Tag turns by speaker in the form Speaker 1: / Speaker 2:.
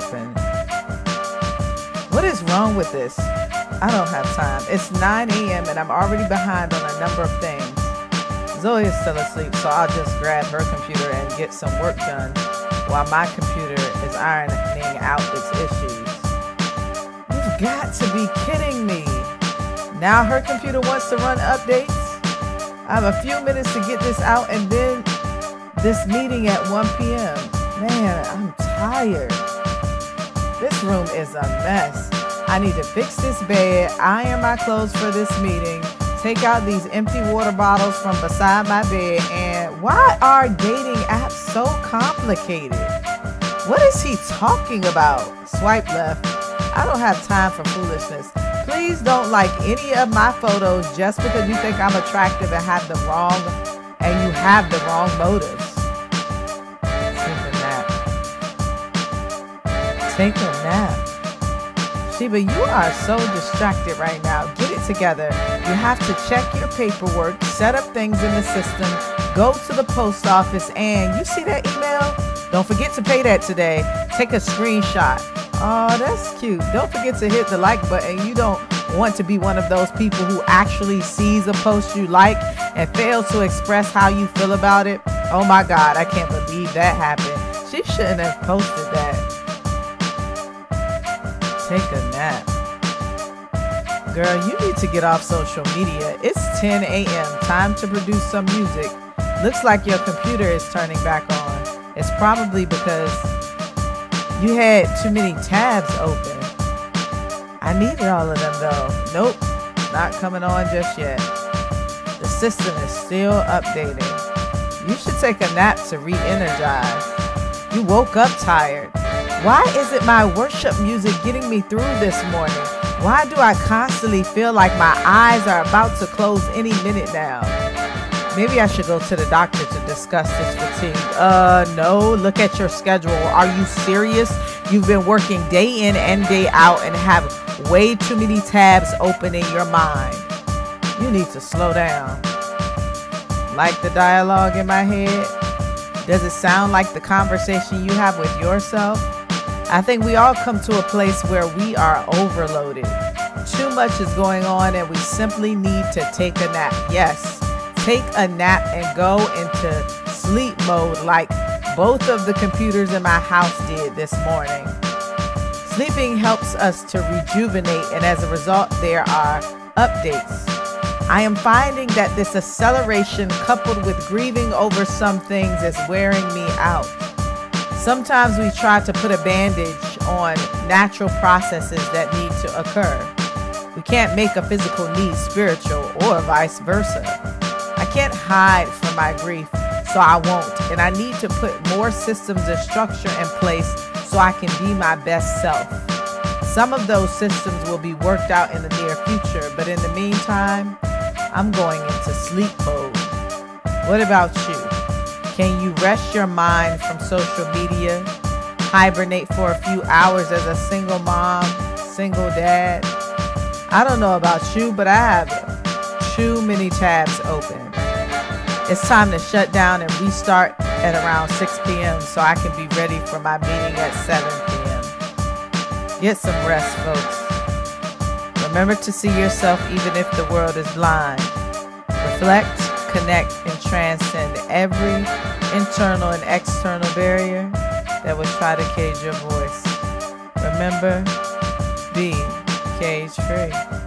Speaker 1: open. What is wrong with this? I don't have time. It's 9 a.m. and I'm already behind on a number of things. Zoe is still asleep, so I'll just grab her computer and get some work done while my computer is ironing out its issues. You've got to be kidding me. Now her computer wants to run updates? I have a few minutes to get this out and then this meeting at 1 p.m. Man, I'm tired. Room is a mess. I need to fix this bed, iron my clothes for this meeting, take out these empty water bottles from beside my bed, and why are dating apps so complicated? What is he talking about? Swipe left. I don't have time for foolishness. Please don't like any of my photos just because you think I'm attractive and have the wrong and you have the wrong motives. Take a nap. Sheba, you are so distracted right now. Get it together. You have to check your paperwork, set up things in the system, go to the post office, and you see that email? Don't forget to pay that today. Take a screenshot. Oh, that's cute. Don't forget to hit the like button. You don't want to be one of those people who actually sees a post you like and fails to express how you feel about it. Oh my God, I can't believe that happened. She shouldn't have posted that. Take a nap. Girl, you need to get off social media. It's 10 a.m. Time to produce some music. Looks like your computer is turning back on. It's probably because you had too many tabs open. I needed all of them though. Nope, not coming on just yet. The system is still updating. You should take a nap to re energize. You woke up tired. Why isn't my worship music getting me through this morning? Why do I constantly feel like my eyes are about to close any minute now? Maybe I should go to the doctor to discuss this fatigue. Uh, no, look at your schedule. Are you serious? You've been working day in and day out and have way too many tabs open in your mind. You need to slow down. Like the dialogue in my head? Does it sound like the conversation you have with yourself? I think we all come to a place where we are overloaded. Too much is going on and we simply need to take a nap. Yes, take a nap and go into sleep mode like both of the computers in my house did this morning. Sleeping helps us to rejuvenate, and as a result, there are updates. I am finding that this acceleration, coupled with grieving over some things, is wearing me out. Sometimes we try to put a bandage on natural processes that need to occur. We can't make a physical need spiritual or vice versa. I can't hide from my grief, so I won't. And I need to put more systems and structure in place so I can be my best self. Some of those systems will be worked out in the near future, but in the meantime, I'm going into sleep mode. What about you? Can you rest your mind from social media? Hibernate for a few hours as a single mom, single dad? I don't know about you, but I have too many tabs open. It's time to shut down and restart at around 6 p.m. so I can be ready for my meeting at 7 p.m. Get some rest, folks. Remember to see yourself even if the world is blind. Reflect connect, transcend every internal and external barrier that would try to cage your voice. Remember, be cage free.